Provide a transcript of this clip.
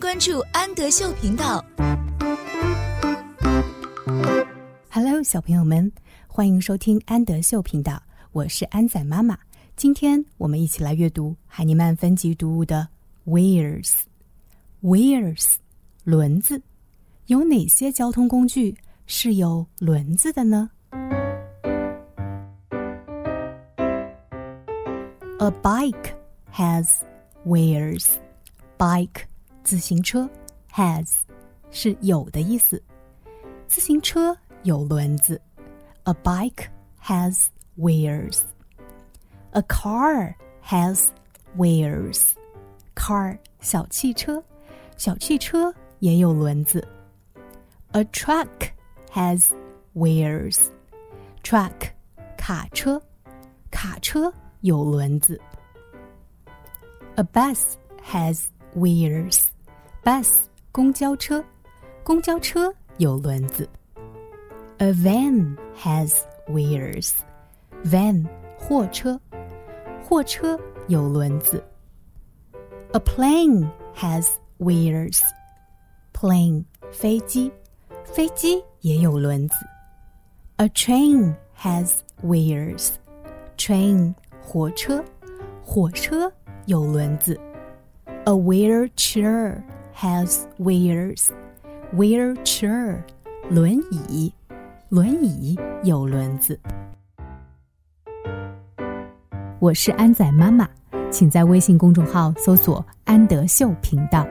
关注安德秀频道。Hello，小朋友们，欢迎收听安德秀频道，我是安仔妈妈。今天我们一起来阅读海尼曼分级读物的 Wheels。Wheels，轮子。有哪些交通工具是有轮子的呢？A bike has wheels. Bike，自行车，has 是有的意思。自行车有轮子。A bike has wheels. A car has wheels. Car 小汽车，小汽车也有轮子。A truck has wheels. Truck 卡车，卡车有轮子。A bus has wheels. Bus 公交车，公交车有轮子。A van has wheels. Van 货车，货车有轮子。A plane has wheels. Plane 飞机。飞机也有轮子。A train has wheels. Train 火车，火车有轮子。A wheelchair has wheels. Wheelchair 轮椅，轮椅有轮子。我是安仔妈妈，请在微信公众号搜索“安德秀频道”。